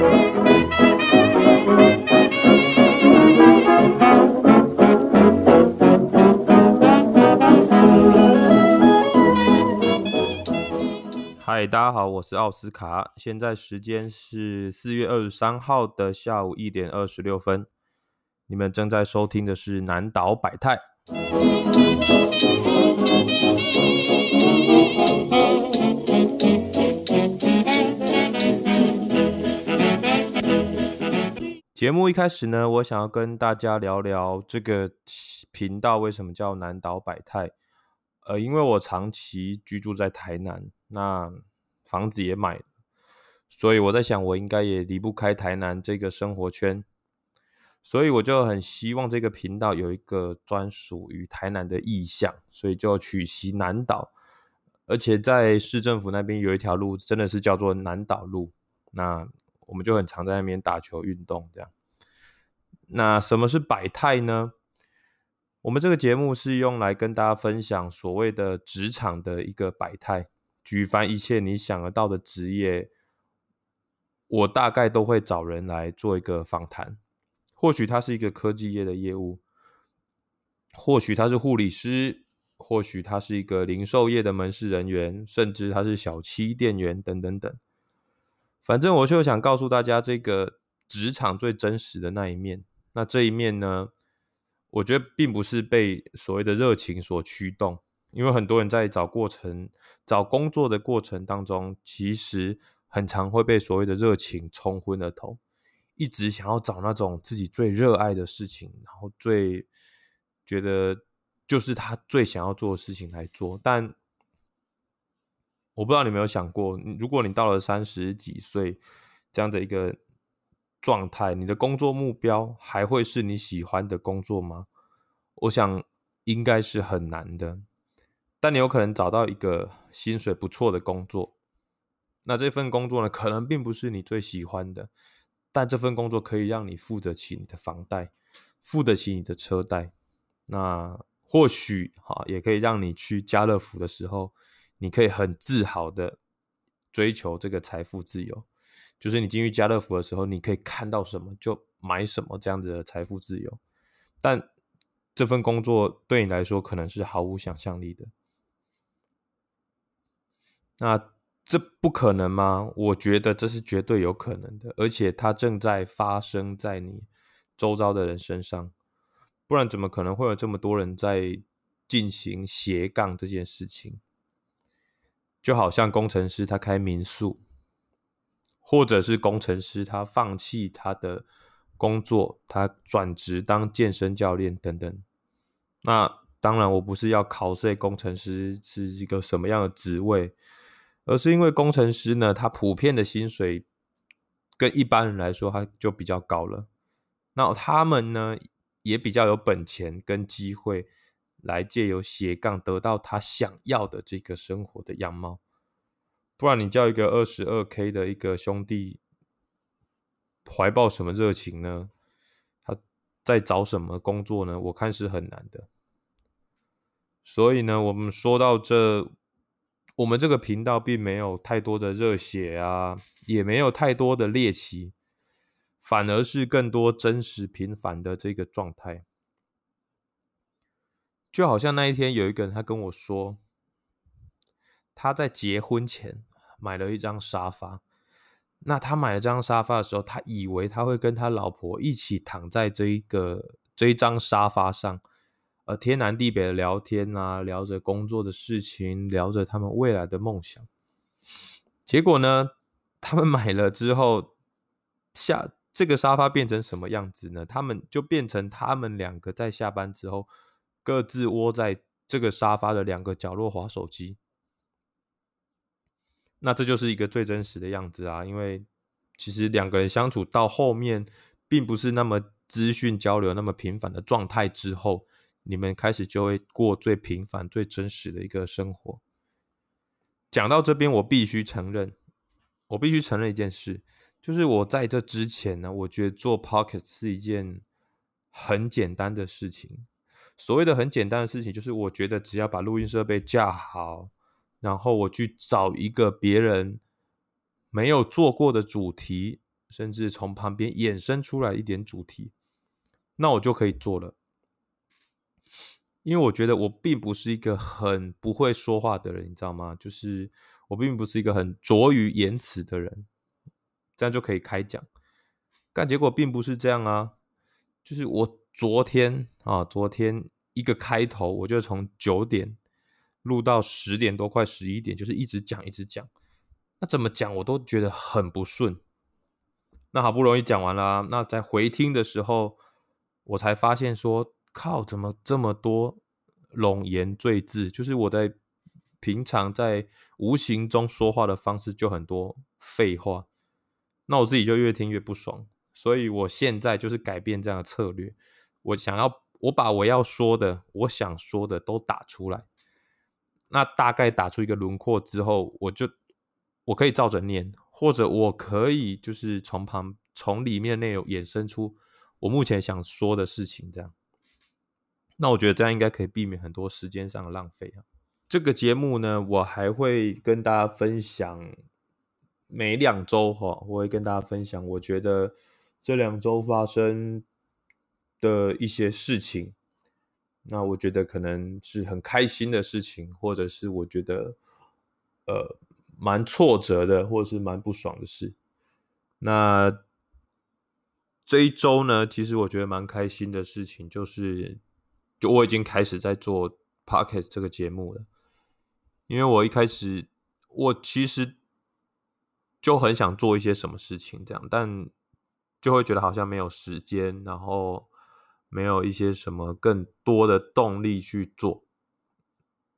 嗨，大家好，我是奥斯卡，现在时间是四月二十三号的下午一点二十六分，你们正在收听的是南岛百态。节目一开始呢，我想要跟大家聊聊这个频道为什么叫南岛百态。呃，因为我长期居住在台南，那房子也买，所以我在想，我应该也离不开台南这个生活圈，所以我就很希望这个频道有一个专属于台南的意象，所以就取其南岛，而且在市政府那边有一条路，真的是叫做南岛路，那我们就很常在那边打球运动这样。那什么是百态呢？我们这个节目是用来跟大家分享所谓的职场的一个百态。举凡一切你想得到的职业，我大概都会找人来做一个访谈。或许他是一个科技业的业务，或许他是护理师，或许他是一个零售业的门市人员，甚至他是小七店员等等等。反正我就想告诉大家，这个职场最真实的那一面。那这一面呢，我觉得并不是被所谓的热情所驱动。因为很多人在找过程、找工作的过程当中，其实很常会被所谓的热情冲昏了头，一直想要找那种自己最热爱的事情，然后最觉得就是他最想要做的事情来做。但我不知道你有没有想过，如果你到了三十几岁这样的一个状态，你的工作目标还会是你喜欢的工作吗？我想应该是很难的。但你有可能找到一个薪水不错的工作，那这份工作呢，可能并不是你最喜欢的，但这份工作可以让你付得起你的房贷，付得起你的车贷，那或许哈也可以让你去家乐福的时候，你可以很自豪的追求这个财富自由，就是你进去家乐福的时候，你可以看到什么就买什么这样子的财富自由，但这份工作对你来说可能是毫无想象力的。那这不可能吗？我觉得这是绝对有可能的，而且它正在发生在你周遭的人身上，不然怎么可能会有这么多人在进行斜杠这件事情？就好像工程师他开民宿，或者是工程师他放弃他的工作，他转职当健身教练等等。那当然，我不是要考这工程师是一个什么样的职位。而是因为工程师呢，他普遍的薪水跟一般人来说，他就比较高了。那他们呢，也比较有本钱跟机会来借由斜杠得到他想要的这个生活的样貌。不然你叫一个二十二 K 的一个兄弟怀抱什么热情呢？他在找什么工作呢？我看是很难的。所以呢，我们说到这。我们这个频道并没有太多的热血啊，也没有太多的猎奇，反而是更多真实平凡的这个状态。就好像那一天有一个人，他跟我说，他在结婚前买了一张沙发。那他买了这张沙发的时候，他以为他会跟他老婆一起躺在这一个这一张沙发上。呃，天南地北的聊天啊，聊着工作的事情，聊着他们未来的梦想。结果呢，他们买了之后，下这个沙发变成什么样子呢？他们就变成他们两个在下班之后，各自窝在这个沙发的两个角落划手机。那这就是一个最真实的样子啊，因为其实两个人相处到后面，并不是那么资讯交流那么频繁的状态之后。你们开始就会过最平凡、最真实的一个生活。讲到这边，我必须承认，我必须承认一件事，就是我在这之前呢，我觉得做 Podcast 是一件很简单的事情。所谓的很简单的事情，就是我觉得只要把录音设备架好，然后我去找一个别人没有做过的主题，甚至从旁边衍生出来一点主题，那我就可以做了。因为我觉得我并不是一个很不会说话的人，你知道吗？就是我并不是一个很拙于言辞的人，这样就可以开讲。但结果并不是这样啊！就是我昨天啊，昨天一个开头，我就从九点录到十点多，快十一点，就是一直讲，一直讲。那怎么讲，我都觉得很不顺。那好不容易讲完了，那在回听的时候，我才发现说。靠！怎么这么多冗言赘字？就是我在平常在无形中说话的方式就很多废话，那我自己就越听越不爽。所以我现在就是改变这样的策略，我想要我把我要说的、我想说的都打出来。那大概打出一个轮廓之后，我就我可以照着念，或者我可以就是从旁从里面内容衍生出我目前想说的事情，这样。那我觉得这样应该可以避免很多时间上的浪费啊。这个节目呢，我还会跟大家分享，每两周哈，我会跟大家分享，我觉得这两周发生的一些事情。那我觉得可能是很开心的事情，或者是我觉得呃蛮挫折的，或者是蛮不爽的事。那这一周呢，其实我觉得蛮开心的事情就是。就我已经开始在做 Podcast 这个节目了，因为我一开始我其实就很想做一些什么事情，这样，但就会觉得好像没有时间，然后没有一些什么更多的动力去做。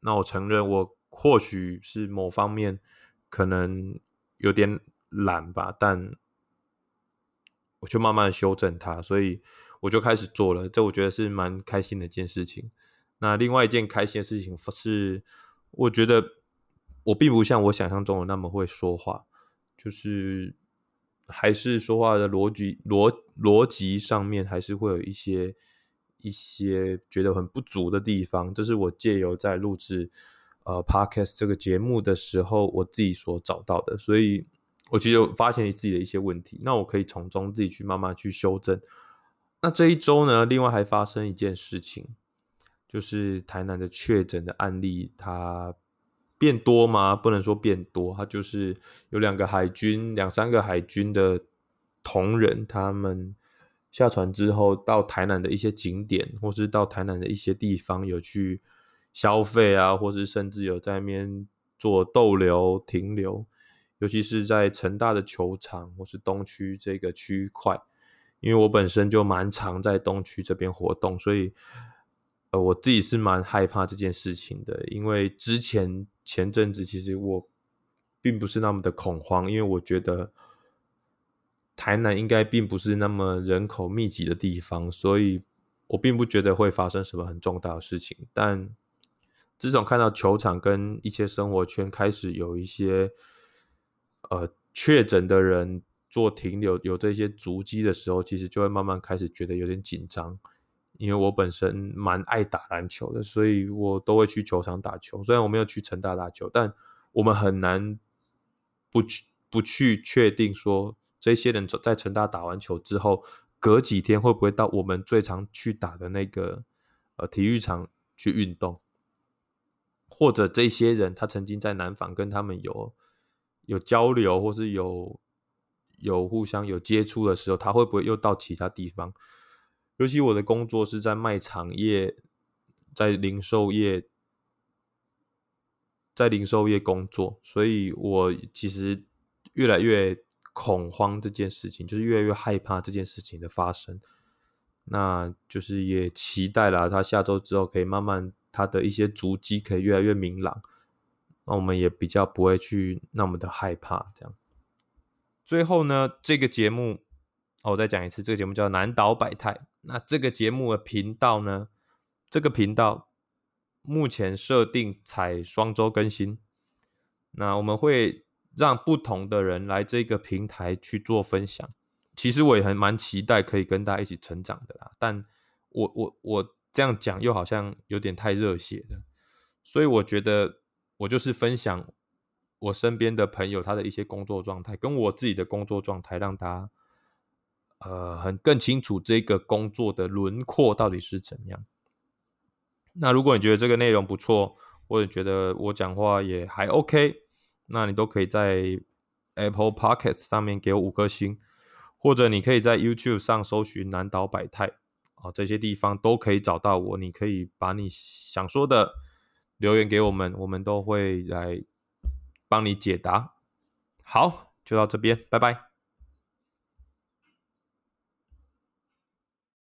那我承认，我或许是某方面可能有点懒吧，但我就慢慢修正它，所以。我就开始做了，这我觉得是蛮开心的一件事情。那另外一件开心的事情是，我觉得我并不像我想象中的那么会说话，就是还是说话的逻辑逻逻辑上面还是会有一些一些觉得很不足的地方。这是我借由在录制呃 Podcast 这个节目的时候，我自己所找到的。所以我其实发现你自己的一些问题，那我可以从中自己去慢慢去修正。那这一周呢，另外还发生一件事情，就是台南的确诊的案例，它变多吗？不能说变多，它就是有两个海军、两三个海军的同仁，他们下船之后到台南的一些景点，或是到台南的一些地方有去消费啊，或是甚至有在那边做逗留、停留，尤其是在成大的球场或是东区这个区块。因为我本身就蛮常在东区这边活动，所以呃，我自己是蛮害怕这件事情的。因为之前前阵子其实我并不是那么的恐慌，因为我觉得台南应该并不是那么人口密集的地方，所以我并不觉得会发生什么很重大的事情。但自从看到球场跟一些生活圈开始有一些呃确诊的人。做停留有这些足迹的时候，其实就会慢慢开始觉得有点紧张，因为我本身蛮爱打篮球的，所以我都会去球场打球。虽然我没有去成大打球，但我们很难不去不去确定说，这些人在成大打完球之后，隔几天会不会到我们最常去打的那个呃体育场去运动，或者这些人他曾经在南纺跟他们有有交流，或是有。有互相有接触的时候，他会不会又到其他地方？尤其我的工作是在卖场业，在零售业，在零售业工作，所以我其实越来越恐慌这件事情，就是越来越害怕这件事情的发生。那就是也期待啦，他下周之后可以慢慢他的一些足迹可以越来越明朗，那我们也比较不会去那么的害怕这样。最后呢，这个节目，我再讲一次，这个节目叫南岛百态。那这个节目的频道呢，这个频道目前设定采双周更新。那我们会让不同的人来这个平台去做分享。其实我也很蛮期待可以跟大家一起成长的啦。但我我我这样讲又好像有点太热血了，所以我觉得我就是分享我身边的朋友他的一些工作状态，跟我自己的工作状态，让他呃很更清楚这个工作的轮廓到底是怎样。那如果你觉得这个内容不错，或者觉得我讲话也还 OK，那你都可以在 Apple Podcast 上面给我五颗星，或者你可以在 YouTube 上搜寻南岛百态啊，这些地方都可以找到我。你可以把你想说的留言给我们，我们都会来帮你解答。好，就到这边，拜拜。